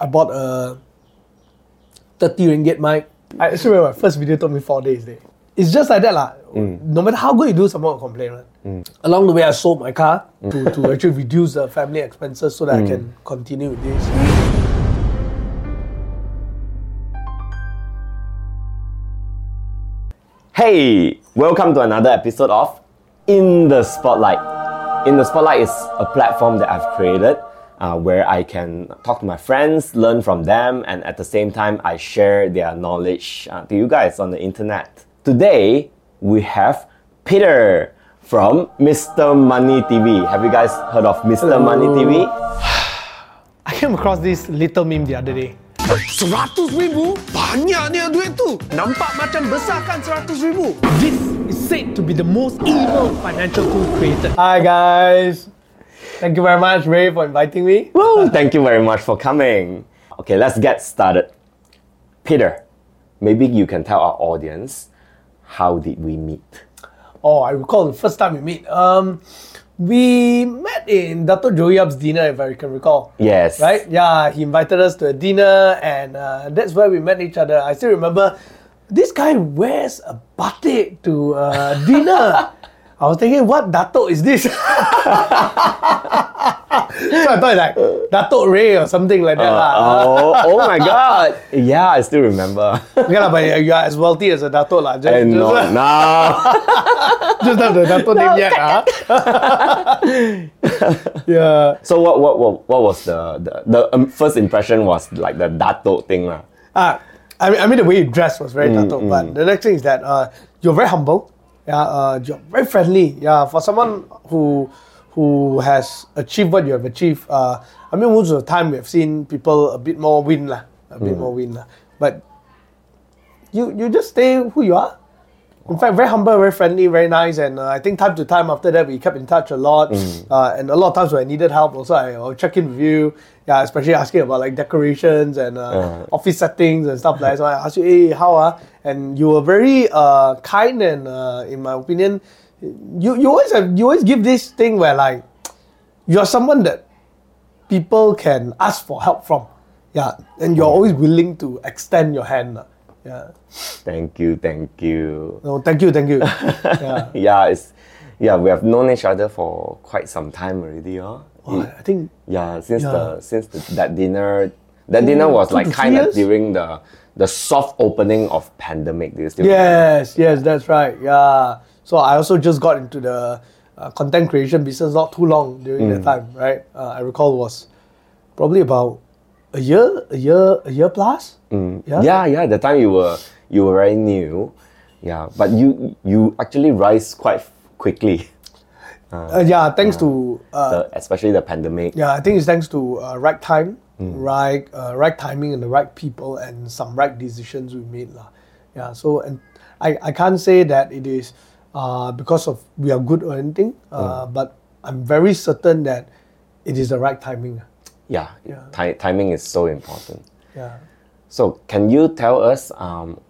I bought a 30 ringgit mic. I still remember my first video took me four days. Day. It's just like that. lah. Mm. No matter how good you do, someone will complain. Right? Mm. Along the way, I sold my car mm. to, to actually reduce the family expenses so that I can continue with this. Hey, welcome to another episode of In the Spotlight. In the Spotlight is a platform that I've created uh, where I can talk to my friends, learn from them, and at the same time, I share their knowledge uh, to you guys on the internet. Today, we have Peter from Mr. Money TV. Have you guys heard of Mr. Money TV? I came across this little meme the other day. Seratus ribu? Banyaknya duit tu. Nampak macam besar kan seratus ribu? This is said to be the most evil financial tool created. Hi guys. Thank you very much, Ray, for inviting me. Woo, thank you very much for coming. Okay, let's get started. Peter, maybe you can tell our audience how did we meet? Oh, I recall the first time we meet. Um, we met in Dato Joyab's dinner, if I can recall. Yes. Right? Yeah, he invited us to a dinner, and uh, that's where we met each other. I still remember this guy wears a batik to uh, dinner. I was thinking, what Dato is this? so I thought like Dato Ray or something like that. lah. Oh, oh my god. Yeah, I still remember. Okay, lah, but you are as wealthy as a Dato. lah. Just, and no, just, no. just not the Dato name yet. ah. yeah. So what, what, what, what was the, the, the um, first impression was like the Dato thing lah. Ah, I mean, I mean the way you dress was very Dato, but the next thing is that uh, you're very humble. Yeah, uh, very friendly. Yeah, for someone who who has achieved what you have achieved. Uh, I mean, most of the time we have seen people a bit more win lah, a bit more win lah. But you you just stay who you are. In fact, very humble, very friendly, very nice, and uh, I think time to time after that we kept in touch a lot. Uh, and a lot of times when I needed help, also I will check in with you. Yeah, especially asking about like decorations and uh, office settings and stuff like that. So I asked you, hey, how ah? And you were very uh, kind and, uh, in my opinion, you you always have you always give this thing where like you're someone that people can ask for help from. Yeah, and you're always willing to extend your hand. Yeah. Thank you, thank you. No, thank you, thank you. yeah. Yeah, it's yeah, we have known each other for quite some time already, huh? Oh, I think Yeah, since Yeah. the since the, that dinner, that dinner was like kind of during the the soft opening of pandemic. Do you still remember? yes, yes, that's right. Yeah. So I also just got into the uh, content creation business not too long during that time, right? Uh, I recall was probably about a year, a year, a year plus. Yeah. Yeah, yeah. The time you were you were very new, yeah. But you you actually rise quite quickly, Uh, yeah, thanks to uh, the, especially the pandemic. Yeah, I think it's thanks to uh, right time, right, uh, right timing, and the right people, and some right decisions we made, lah. Yeah. So, and I, I can't say that it is uh, because of we are good or anything, uh, but I'm very certain that it is the right timing. Yeah, Yeah. Ti- timing is so important. Yeah. So can you tell us um,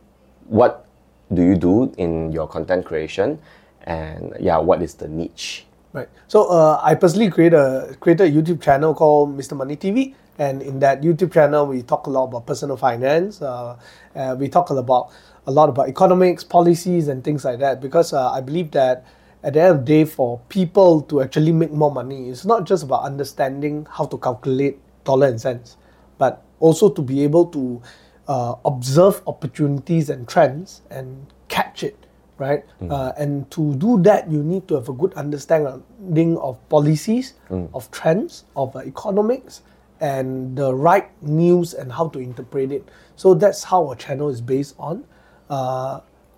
what do you do in your content creation, and yeah, what is the niche? Right. So uh, I personally create a created a YouTube channel called Mr. Money TV, and in that YouTube channel we talk a lot about personal finance. Uh, uh, we talk a lot about a lot about economics, policies, and things like that. Because uh, I believe that at the end of the day, for people to actually make more money, it's not just about understanding how to calculate dollar and cents, but also to be able to uh, observe opportunities and trends and catch it right? Uh, and to do that, you need to have a good understanding of policies, of trends, of uh, economics, and the right news and how to interpret it. So that's how our channel is based on.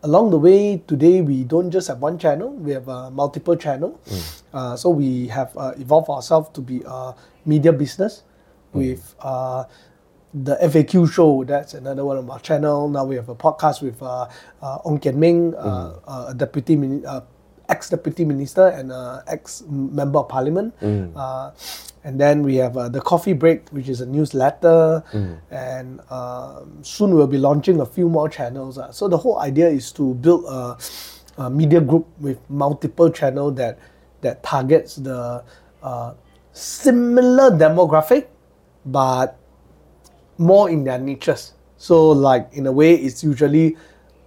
Along the way, today we don't just have one channel; we have uh, multiple channel. Uh, so we have uh, evolved ourselves to be a media business with. Uh, the FAQ show. That's another one of our channel. Now we have a podcast with uh, uh, Ong Kian Ming, uh, uh, a deputy, mini- uh, ex-deputy minister and uh, ex-member of parliament. Uh, and then we have uh, the Coffee Break, which is a newsletter. And um, soon we'll be launching a few more channels. uh. So the whole idea is to build a, a media group with multiple channel that that targets the uh, similar demographic, but more in their niches. So like in a way, it's usually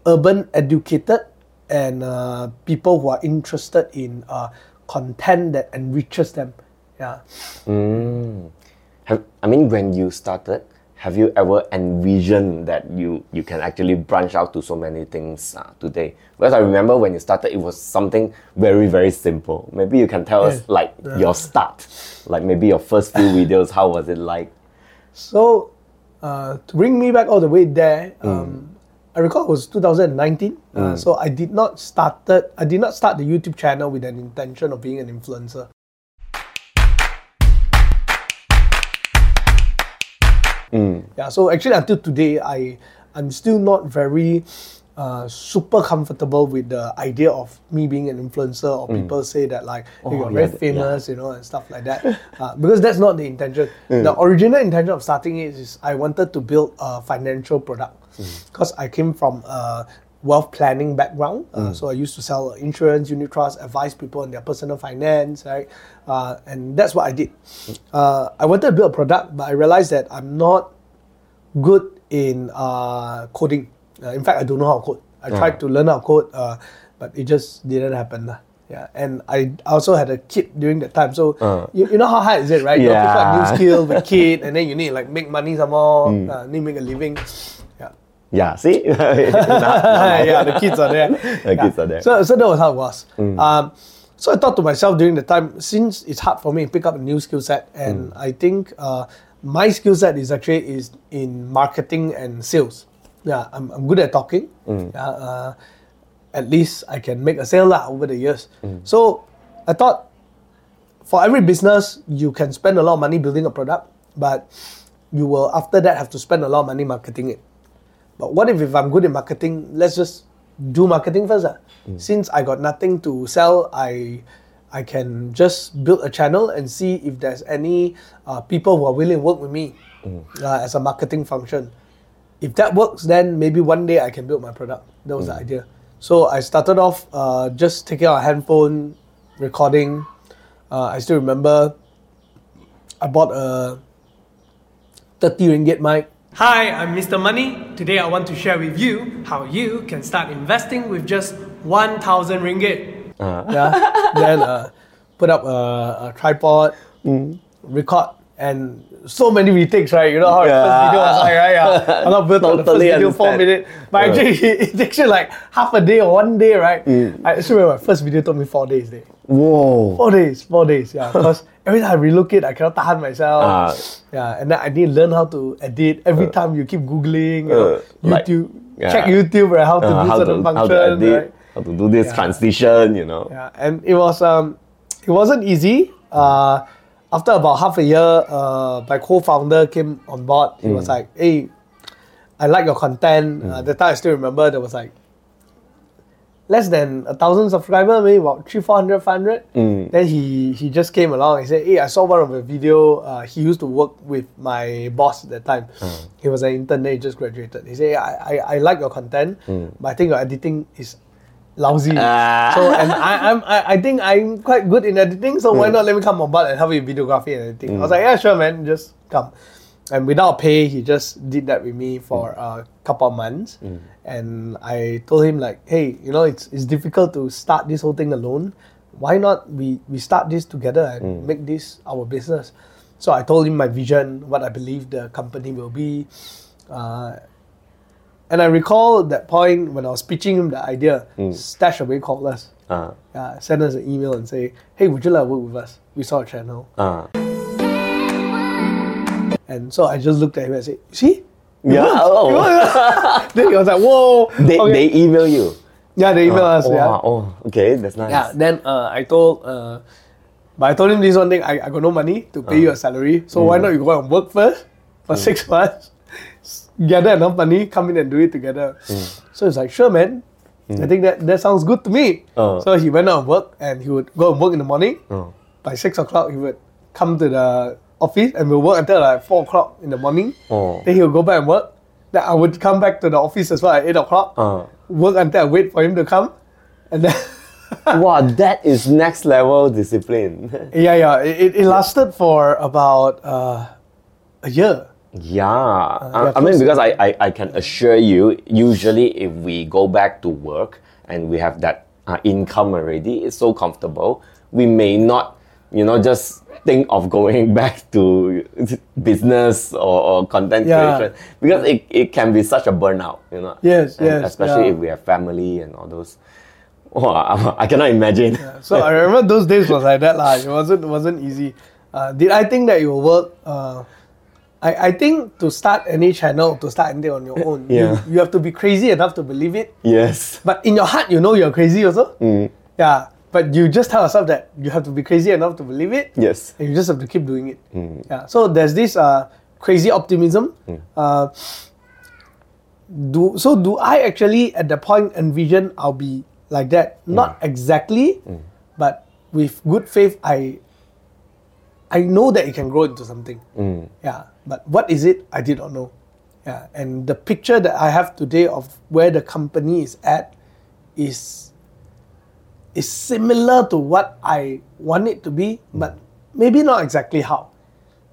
urban educated and uh, people who are interested in uh, content that enriches them. Yeah. Have, I mean, when you started, have you ever envisioned that you, you can actually branch out to so many things uh, today? Because I remember when you started, it was something very, very simple. Maybe you can tell us Yeah. like your start, like maybe your first few videos, how was it like? So uh, to bring me back all the way there, um, I recall it was 2019. Uh, so I did not started. I did not start the YouTube channel with an intention of being an influencer. Yeah. So actually, until today, I I'm still not very uh, super comfortable with the idea of me being an influencer or people say that like hey, you're yeah, very famous, you know, and stuff like that. Uh, because that's not the intention. The original intention of starting it is I wanted to build a financial product because I came from a wealth planning background. Uh, So I used to sell insurance, unit trust, advise people on their personal finance, right? Uh, and that's what I did. Uh, I wanted to build a product, but I realized that I'm not good in uh, coding. Uh, in fact, I don't know how to code. I tried to learn how to code, uh, but it just didn't happen. Yeah, and I also had a kid during that time. So you, you know how hard is it, right? You have to pick up new skill with kid, and then you need like make money some more, uh, need make a living. Yeah. Yeah, see? yeah, the kids are there. The kids are there. So, so that was how it was. Um, so I thought to myself during the time, since it's hard for me to pick up a new skill set, and I think uh, my skill set is actually is in marketing and sales. Yeah, I'm, I'm good at talking. Yeah, uh, at least I can make a sale lah over the years. So I thought for every business, you can spend a lot of money building a product, but you will after that have to spend a lot of money marketing it. But what if, if I'm good in marketing, let's just do marketing first. ah. Since I got nothing to sell, I I can just build a channel and see if there's any uh, people who are willing to work with me uh, as a marketing function. If that works, then maybe one day I can build my product. That was the idea. So I started off uh, just taking out a handphone, recording. Uh, I still remember I bought a 30 ringgit mic. Hi, I'm Mr. Money. Today I want to share with you how you can start investing with just 1000 ringgit. Yeah. then uh, put up a, a tripod, record, and so many retakes, right? You know how the first video was like, right? Yeah. I'm not built on the first Totally video, four understand. minutes. But actually, it takes you like half a day or one day, right? I still remember my first video took me four days. Day. Whoa. Four days, four days, yeah. Because every time I relocate, I cannot tahan myself. Ah. yeah, and then I need to learn how to edit. Every time you keep googling, you know, Uh, like- YouTube, yeah. check YouTube, right, how to Uh, do how, certain to, how to edit, right? how to do this Yeah. transition, you know. Yeah, and it was um, it wasn't easy. Uh, after about half a year, uh, my co-founder came on board. He was like, "Hey, I like your content." Uh, the time I still remember there was like less than a thousand subscribers, maybe about three, four hundred, five hundred. Then he he just came along. He said, "Hey, I saw one of the video. Uh, he used to work with my boss at that time. He was an intern. Then he just graduated. He said, I, I, I like your content, but I think your editing is lousy. Ah. So and I, I'm I, I think I'm quite good in editing. So why hmm. not let me come on board and help you with videography and editing? I was hmm. like, yeah, sure, man, just come. And without pay, he just did that with me for hmm. a couple of months. And I told him like, hey, you know, it's it's difficult to start this whole thing alone. Why not we we start this together and make this our business? So I told him my vision, what I believe the company will be. Uh, and I recall that point when I was pitching him the idea, StashAway called us. Uh, Uh, send us an email and say, hey, would you like to work with us? We saw a channel. uh. And so I just looked at him and said, see? Yeah. Oh. then he was like, whoa. They, okay. they email you. yeah, they email us. oh, Yeah. wow. oh, okay, that's nice. Yeah, then uh, I told, uh, but I told him this one thing, I, I got no money to pay you a salary, so why not you go and work first for six months, gather enough money, come in and do it together. So it's like, sure, man. I think that, that sounds good to me. Oh. So he went out and work, and he would go and work in the morning. Oh. By six o'clock, he would come to the office and we'll work until like four o'clock in the morning. Oh. Then he'll go back and work. Then I would come back to the office as well at eight o'clock. Uh. Work until I wait for him to come, and then. wow, that is next level discipline. Yeah, yeah. It, it- it lasted for about uh, a year. Yeah, I, I mean because I, I, I can assure you, usually if we go back to work and we have that uh, income already, it's so comfortable. We may not, you know, just think of going back to business or, or content Yeah. creation because it, it can be such a burnout, you know. Yes, And yes, Especially yeah. if we have family and all those. Oh, I, cannot imagine. So I remember those days was like that lah. It wasn't wasn't easy. Uh, did I think that it will work? Uh, I, I think to start any channel, to start anything on your own, Yeah. you, you have to be crazy enough to believe it. Yes. But in your heart, you know you're crazy also. Mm. Yeah. But you just tell yourself that you have to be crazy enough to believe it. Yes. And you just have to keep doing it. Mm. Yeah. So there's this uh, crazy optimism. Uh, do so do I actually at the point envision I'll be like that? Not exactly, but with good faith I I know that it can grow into something. Yeah. But what is it? I did not know. Yeah. And the picture that I have today of where the company is at is is similar to what I want it to be, but maybe not exactly how.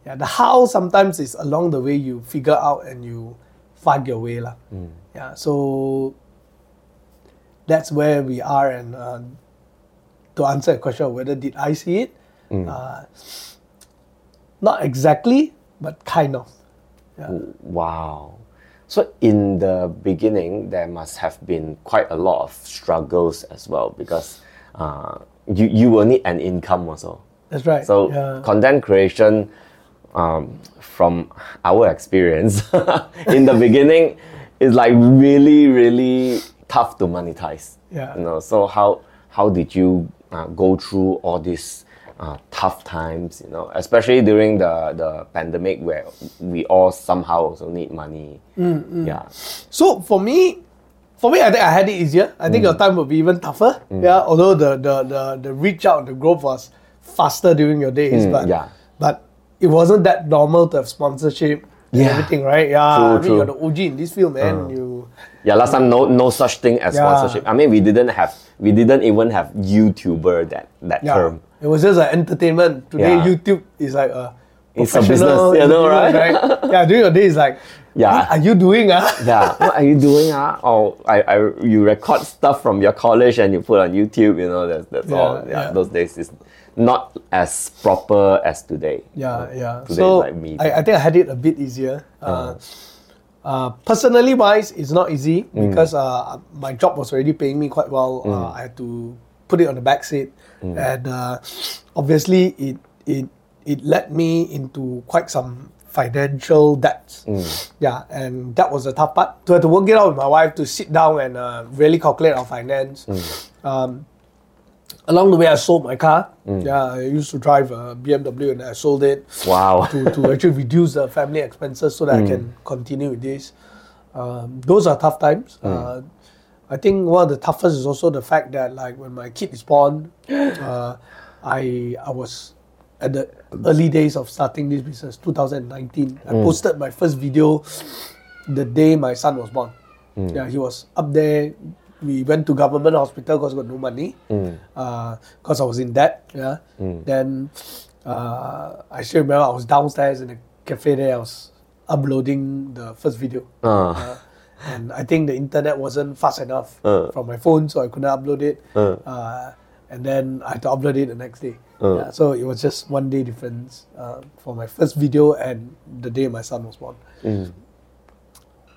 Yeah, the how sometimes is along the way you figure out and you find your way lah. Yeah, so that's where we are. And uh, to answer the question of whether did I see it, uh, not exactly, but kind of. Wow. So in the beginning, there must have been quite a lot of struggles as well because uh, you you will need an income also. That's right. So yeah. content creation, um, from our experience, in the beginning, is like really really tough to monetize. Yeah. You know. So how how did you uh, go through all these uh, tough times? You know, especially during the the pandemic where we all somehow also need money. Mm, Yeah. So for me, for me, I think I had it easier. I think your time would be even tougher. Mm. Yeah, although the, the the the reach out, the growth was faster during your days, but Mm, yeah. but it wasn't that normal to have sponsorship Yeah. everything, right? Yeah, True, I mean true. You're the OG in this field, man. You Yeah, last time no no such thing as Yeah. sponsorship. I mean, we didn't have we didn't even have YouTuber that that yeah, term. It was just like entertainment. Today Yeah. YouTube is like a It's a professional business, you know, right? Yeah, during your days like, Yeah. what are you doing? Ah? yeah, what are you doing? Ah, oh, I, I, you record stuff from your college and you put on YouTube. You know, that's that's all. Yeah, Yeah, yeah. those days is not as proper as today. Yeah, yeah. Today so like me. I, I think I had it a bit easier. Uh, uh, personally wise, it's not easy Mm. because uh, my job was already paying me quite well. Uh, I had to put it on the back seat, Mm. and uh, obviously it it it led me into quite some financial debts. Mm. Yeah, and that was the tough part. To have to work it out with my wife to sit down and uh, really calculate our finance. Mm. Um, along the way, I sold my car. Mm. Yeah, I used to drive a BMW and I sold it Wow. to, to actually reduce the family expenses so that I can continue with this. Um, those are tough times. Uh, I think one of the toughest is also the fact that like when my kid is born, uh, I I was at the early days of starting this business, 2019. I posted my first video the day my son was born. Yeah, he was up there. We went to government hospital because got no money. Because I was in debt. Yeah. Then uh, I still remember I was downstairs in the cafe there. I was uploading the first video. Uh, Uh, and I think the internet wasn't fast enough Uh. from my phone, so I couldn't upload it. Uh. Uh, and then I had to upload it the next day. Uh. Yeah, so it was just one day difference uh, for my first video and the day my son was born.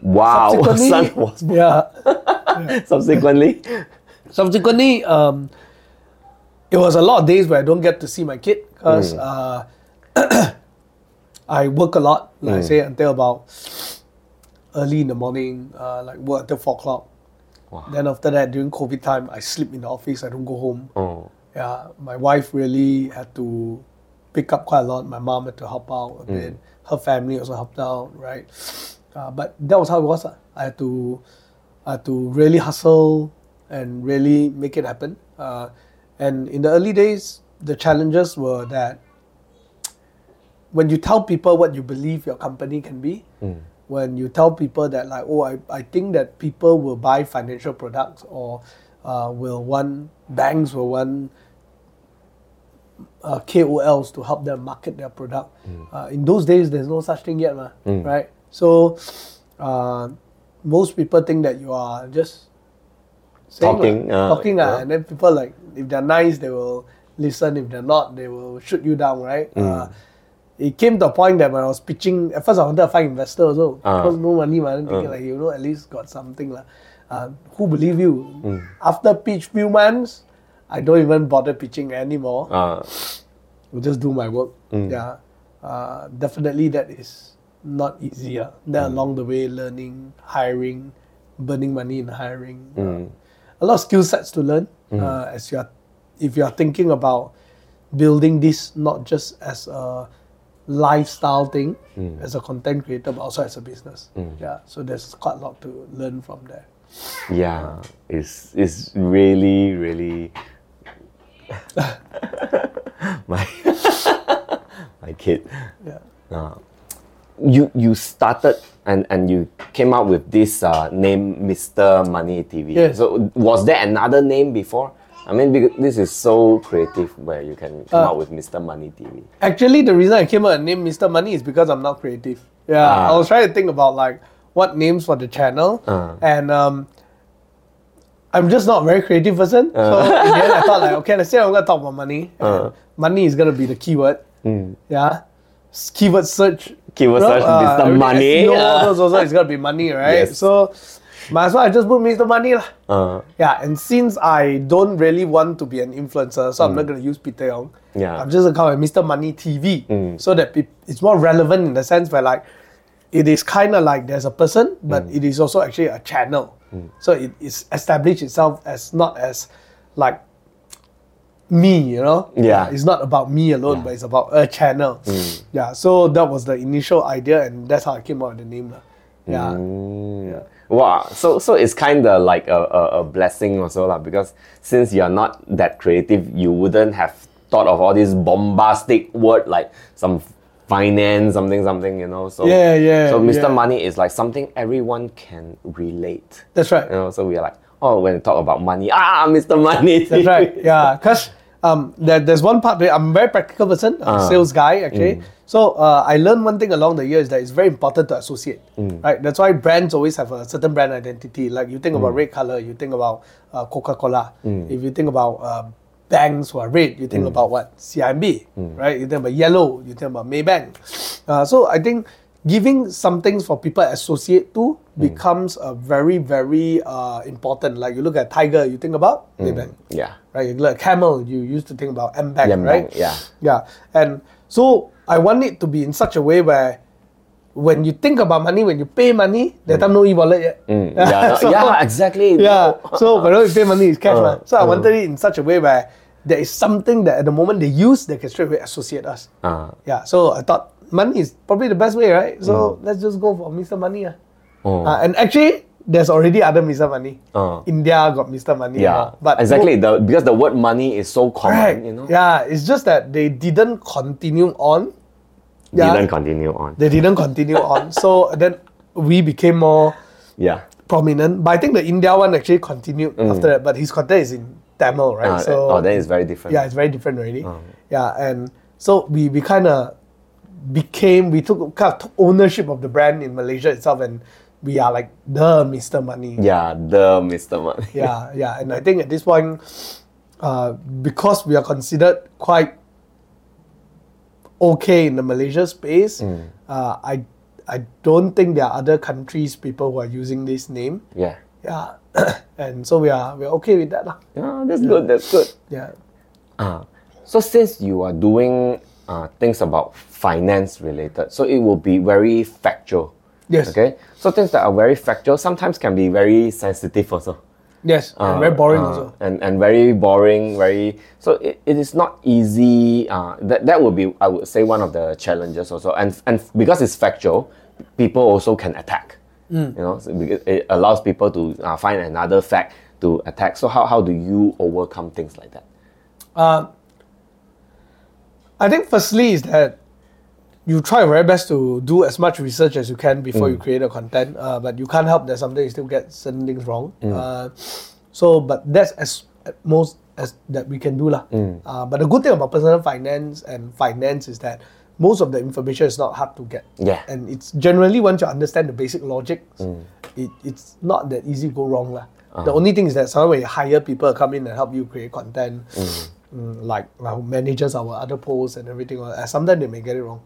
wow. Subsequently- Son was born. Yeah. subsequently. Subsequently, um, it was a lot of days where I don't get to see my kid because uh, I work a lot. Like I say, until about early in the morning, uh, like work until four o'clock. Then after that, during COVID time, I sleep in the office. I don't go home. Oh. Yeah, my wife really had to pick up quite a lot. My mom had to help out a bit. Her family also helped out, right? Uh, but that was how it was. lah. I had to, I had to really hustle and really make it happen. Uh, and in the early days, the challenges were that when you tell people what you believe your company can be, when you tell people that like, oh, I, I think that people will buy financial products or uh, will want banks will want uh, KOLs to help them market their product. Uh, in those days, there's no such thing yet, ma, right? So uh, most people think that you are just saying, Talking, uh, talking, yeah. and then people like if they're nice, they will listen. If they're not, they will shoot you down, right? Mm. Uh, it came to a point that when I was pitching, at first I wanted to find investors also Ah. because no money, man. Thinking like you know at least got something lah. Uh, who believe you? Mm. After pitch few months, I don't even bother pitching anymore. Uh, I'll just do my work. Mm. Yeah, uh, definitely that is not easier. Then Mm. along the way, learning, hiring, burning money in hiring. uh, Mm. a lot of skill sets to learn uh, as you are, if you are thinking about building this not just as a lifestyle thing, Mm. as a content creator, but also as a business. Yeah, so there's quite a lot to learn from there. yeah, it's it's really really my my kid. Yeah. Uh, you you started and and you came up with this uh, name, Mr. Money TV. Yes. So was there another name before? I mean, this is so creative where you can come Uh, up with Mr. Money TV. Actually, the reason I came up with name Mr. Money is because I'm not creative. Yeah, Ah. I was trying to think about like what names for the channel, Ah. and um, I'm just not a very creative person. So in the end, I thought like, okay, let's say I'm gonna talk about money. and money is gonna be the keyword. Yeah, S- keyword search. Keyword search, Mr. everything Money. SEO, all those also is gonna be money, right? Yes. So. Might as well I just put Mr. Money lah. Uh, Yeah, and since I don't really want to be an influencer, so I'm not going to use Peter Yong. Mm. Yeah. Mm. I'm just going to call it Mr. Money TV so that it's more relevant in the sense where like it is kind of like there's a person, but Mm. it is also actually a channel. So it is established itself as not as like me, you know? Yeah. It's not about me alone, but it's about a channel. Mm. Yeah. So that was the initial idea, and that's how I came up with the name. Yeah. Mm. Wow. So so it's kind of like a, a, a blessing also lah because since you're not that creative, you wouldn't have thought of all these bombastic word like some finance something something you know. So Yeah, yeah, So Mr. yeah. Money is like something everyone can relate. That's right. You know. So we are like oh when we talk about money ah Mr. Money. That's right. Yeah, because um, there, there's one part I'm a very practical person, a Ah. sales guy actually. Mm. So uh, I learned one thing along the years that it's very important to associate. Mm. Right. That's why brands always have a certain brand identity. Like you think about Mm. red color, you think about uh, Coca Cola. If you think about uh, banks who are red, you think Mm. about what CIMB. Right. You think about yellow, you think about Maybank. Uh, so I think giving some things for people to associate to becomes a very very uh, important. Like you look at Tiger, you think about Maybank yeah. right? You look at camel, you used to think about M bank, right? Yeah. Yeah. And so I want it to be in such a way where when you think about money, when you pay money, that time no e-wallet yet. Mm. Yeah, no- yeah, exactly. Yeah. So whenever you pay money, it's cash. Uh. So I wanted it in such a way where there is something that at the moment they use, they can straight away associate us. Uh, Yeah. So I thought money is probably the best way, right? So let's just go for Mr. Money. Mm. oh. Uh, and actually, there's already other Mr. Money. Uh. India got Mr. Money. yeah. now, but exactly. The because the word money is so common. Right. You know. Yeah, it's just that they didn't continue on. Yeah. Didn't continue on. They didn't continue on. So then we became more Yeah. prominent. But I think the India one actually continued after that. But his content is in Tamil, right? Ah, so oh, then it's very different. yeah, it's very different already. Yeah, and so we, we kind of became we took kind of took ownership of the brand in Malaysia itself, and we are like the Mister Money. Yeah, the Mr. Money. yeah, yeah. And I think at this point, uh, because we are considered quite okay in the Malaysia space, Mm. uh, I I don't think there are other countries people who are using this name. Yeah. Yeah, and so we are we're okay with that lah. Yeah, that's good. That's good. Yeah. Uh, so since you are doing uh, things about finance related, so it will be very factual. Yes. Okay. So things that are very factual sometimes can be very sensitive also. Yes. and Uh, very boring uh, also. and and very boring very so it, it is not easy uh, that that would be i would say one of the challenges also and and because it's factual people also can attack Mm. you know so because it allows people to uh, find another fact to attack so how, how do you overcome things like that Uh, I think firstly is that you try your very best to do as much research as you can before you create a content, uh, but you can't help that sometimes you still get certain things wrong. Uh, so, but that's as at most as that we can do lah. Uh, but the good thing about personal finance and finance is that most of the information is not hard to get. Yeah. And it's generally once you understand the basic logic, it, it's not that easy to go wrong lah. The only thing is that sometimes when you hire people to come in and help you create content, mm, like uh, managers our other posts and everything, sometimes they may get it wrong.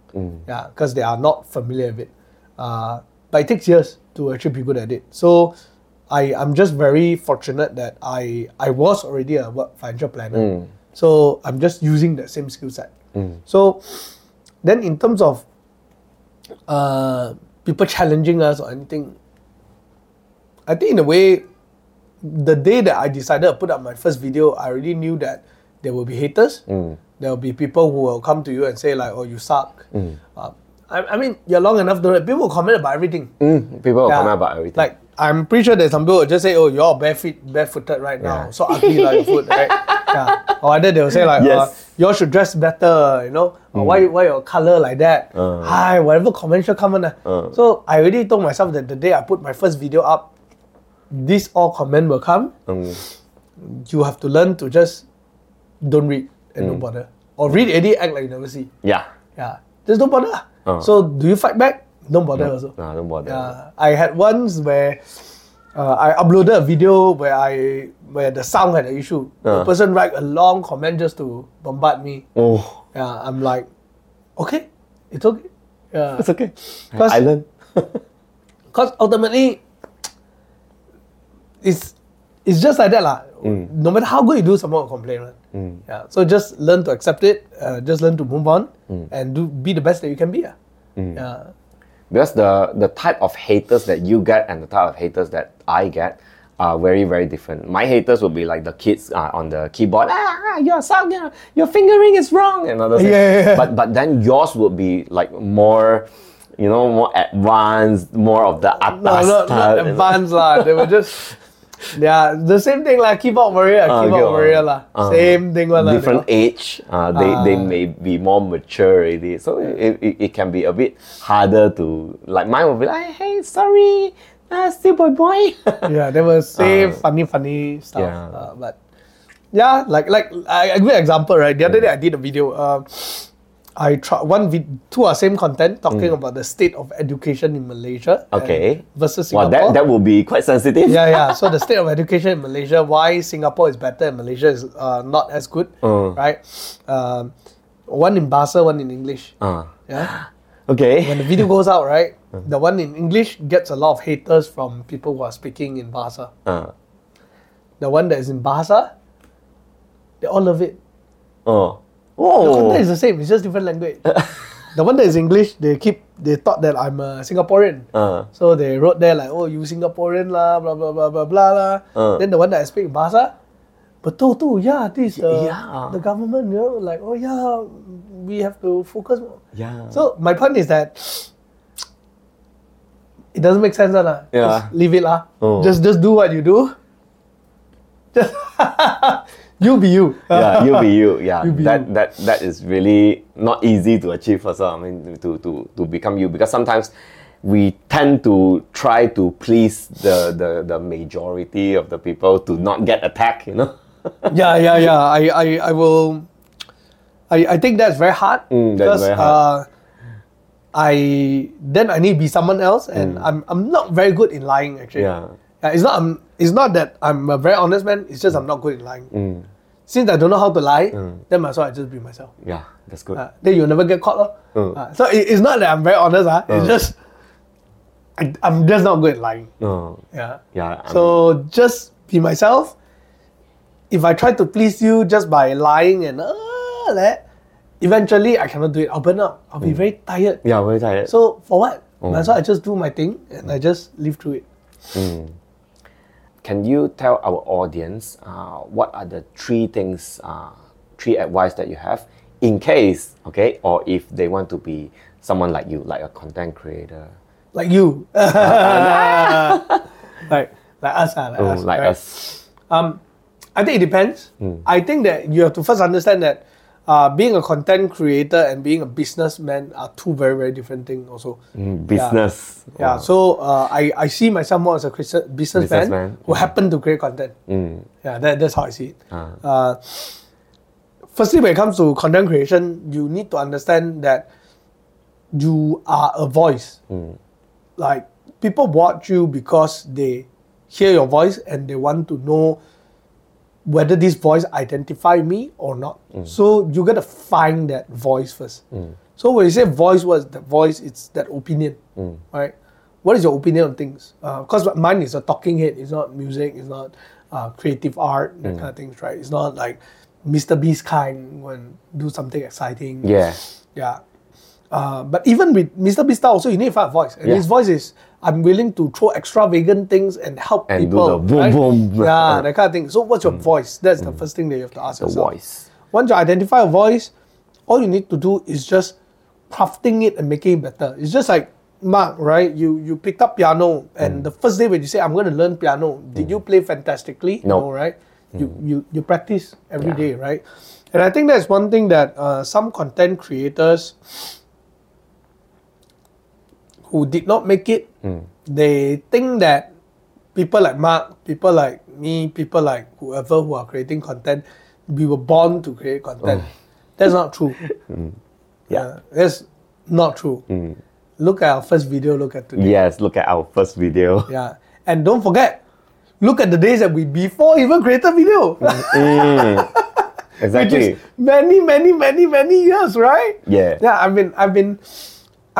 Yeah, because they are not familiar with it. Uh, but it takes years to actually be good at it. So I, I'm just very fortunate that I I was already a work financial planner. So I'm just using that same skill set. So then in terms of uh, people challenging us or anything, I think in a way, the day that I decided to put up my first video, I already knew that there will be haters. There will be people who will come to you and say like, "Oh, you suck." Uh, I, I mean, you're long enough to people will comment about everything. Mm, people will Yeah. comment about everything. Like I'm pretty sure that some people will just say, "Oh, you're all barefoot, barefooted right now, Yeah. so ugly like your foot, right?" yeah. Or either they will say like, Yes. uh, "You all should dress better," you know, or why why your color like that? Uh. Hi, whatever comment should come on. Uh. So I already told myself that the day I put my first video up, this all comment will come. Mm. You have to learn to just don't read and Mm. don't bother, or read already act like you never see. yeah. Yeah, just don't bother. Uh. So do you fight back? Don't bother also. No, don't bother. Yeah, I had once where uh, I uploaded a video where I where the sound had an issue. The Uh. person write a long comment just to bombard me. Oh, Yeah, I'm like, okay, it's okay. Yeah, it's okay. Cause- I learned. Because ultimately, it's it's just like that lah. Mm. No matter how good you do, someone will complain. Right? Yeah. So just learn to accept it. Uh, just learn to move on Mm. and do be the best that you can be. ah. Yeah. because the the type of haters that you get and the type of haters that I get are very very different. My haters will be like the kids uh, on the keyboard. Ah, your sound, your, your fingering is wrong, and others. Yeah, yeah, yeah. But but then yours would be like more, you know, more advanced, more of the atas No, not, not style, you know. advanced lah. They were just yeah, the same thing like keyboard warrior, keyboard okay, warrior lah. uh, same thing lah. different age, uh, they, they may be more mature already. So it, it, it can be a bit harder to, like mine will be like, hey, sorry, uh, still boy boy. yeah, they will say Uh, funny, funny stuff. yeah. Uh, but yeah, like like I, you an example, right? The other day I did a video. Uh, I try one vid- two are same content talking about the state of education in Malaysia. Mm. Okay. Versus Singapore. that, that will be quite sensitive. yeah, yeah. So the state of education in Malaysia, why Singapore is better and Malaysia is uh, not as good, Uh. right? Um, one in Bahasa, one in English. Uh, Yeah. okay. When the video goes out, right, the one in English gets a lot of haters from people who are speaking in Bahasa. Uh, The one that is in Bahasa, they all love it. oh. The Oh. content is the same, it's just different language. the one that is English, they keep they thought that I'm a Singaporean. Uh, So they wrote there like, oh, you Singaporean lah, blah blah blah blah blah lah. Uh. Then the one that I speak Bahasa, betul tu, yeah, this uh, Yeah. the government, you know, like, oh yeah, we have to focus more. yeah. So my point is that it doesn't make sense lah. Yeah. Just leave it lah. Oh. Just just do what you do. Just you be you. yeah, you be you. Yeah, You be that you. that that is really not easy to achieve also. I mean, to to to become you because sometimes we tend to try to please the the the majority of the people to not get attacked. You know. yeah, yeah, yeah. I, I, I will. I, I think that's very hard Mm, that's very hard. Uh, I then I need to be someone else, and I'm I'm not very good in lying actually. Mm. Yeah. Uh, it's not I'm, it's not that I'm a very honest man. It's just I'm not good in lying. Mm. Since I don't know how to lie, then might as well I just be myself. Yeah, that's good. Uh, then you'll never get caught. Mm. Uh, so it, it's not that I'm very honest. Uh, It's Uh. just I, I'm just not good at lying. no. Yeah. Yeah. I So just be myself. If I try to please you just by lying and uh, that, eventually I cannot do it. I'll burn out. I'll be very tired. yeah, very tired. So for what? Might as well I just do my thing and I just live through it. Can you tell our audience uh, what are the three things, uh, three advice that you have in case, okay, or if they want to be someone like you, like a content creator, Like you. like like us. ah, like oh, us. like right? us? Um, I think it depends. Hmm. I think that you have to first understand that uh, being a content creator and being a businessman are two very very different things. Also, Business. yeah. Yeah. So uh, I I see myself more as a businessman, Businessman. who happen to create content. Mm. Yeah, that, that's how I see it. Uh, firstly, when it comes to content creation, you need to understand that you are a voice. Like people watch you because they hear your voice and they want to know whether this voice identify me or not. Mm. So you gotta find that voice first. Mm. So when you say voice, what's the voice? It's that opinion, mm. right? What is your opinion on things? Uh, because mine is a talking head. It's not music. It's not uh, creative art. That kind of things, right? It's not like Mr. Beast kind when do something exciting. Yeah. Yeah. Uh, but even with Mr. Style also, you need a voice. And Yeah. his voice is, I'm willing to throw extravagant things and help And do people. the boom, right? boom. Yeah, that kind of thing. So what's your mm. voice? That's the mm. first thing that you have to ask The yourself. voice. Once you identify a voice, all you need to do is just crafting it and making it better. It's just like Mak, right? You you picked up piano, and mm. the first day when you say I'm going to learn piano, did you play fantastically? No. right? You you you practice every Yeah. day, right? And I think that's one thing that uh, some content creators who did not make it, hmm. they think that people like Mak, people like me, people like whoever who are creating content, we were born to create content. Oh. That's not true. Hmm. Yeah. that's not true. Hmm. Look at our first video. Look at today. Yes, look at our first video. Yeah, and don't forget, look at the days that we before even created video, mm, mm. which Exactly. is many, many, many, many years, right? Yeah. Yeah, I've been, I've been,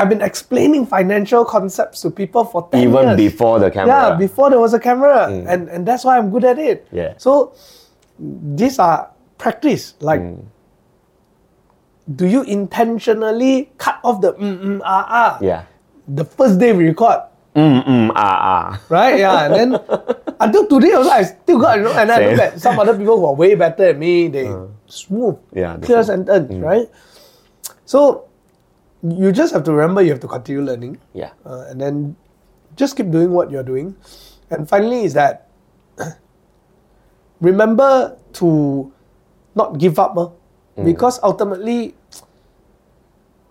I've been explaining financial concepts to people for ten Even years. before the camera. Yeah, before there was a camera, and and that's why I'm good at it. Yeah. So these are practice. Like, do you intentionally cut off the mm mm ah ah? Yeah. The first day we record, Mm, mm, ah, ah. right? Yeah, and then until today also I still got you know, and I look at some other people who are way better than me. They smooth, Yeah, clear smooth. sentence, right? So you just have to remember you have to continue learning Yeah. uh, and then just keep doing what you're doing. And finally, is that remember to not give up, uh, because ultimately,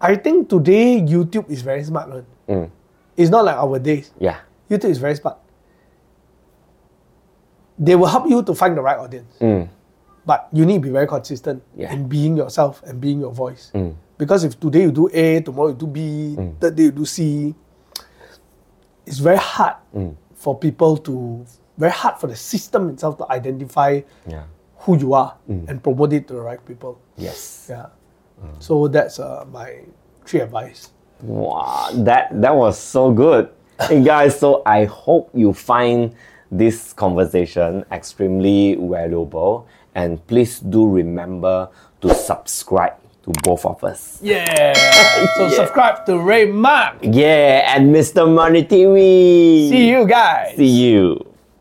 I think today YouTube is very smart. Mm. It's not like our days. Yeah. YouTube is very smart. They will help you to find the right audience, Mm. but you need to be very consistent Yeah. in being yourself and being your voice. Mm. Because if today you do A, tomorrow you do B, third day you do C, it's very hard Mm. for people to, very hard for the system itself to identify Yeah. who you are and promote it to the right people. Yes. Yeah. So that's uh, my three advice. Wow, that that was so good. Hey guys, so I hope you find this conversation extremely valuable and please do remember to subscribe to both of us. Yeah. so subscribe to Ray Mak. Yeah, and Mr. Money TV. See you guys. See you.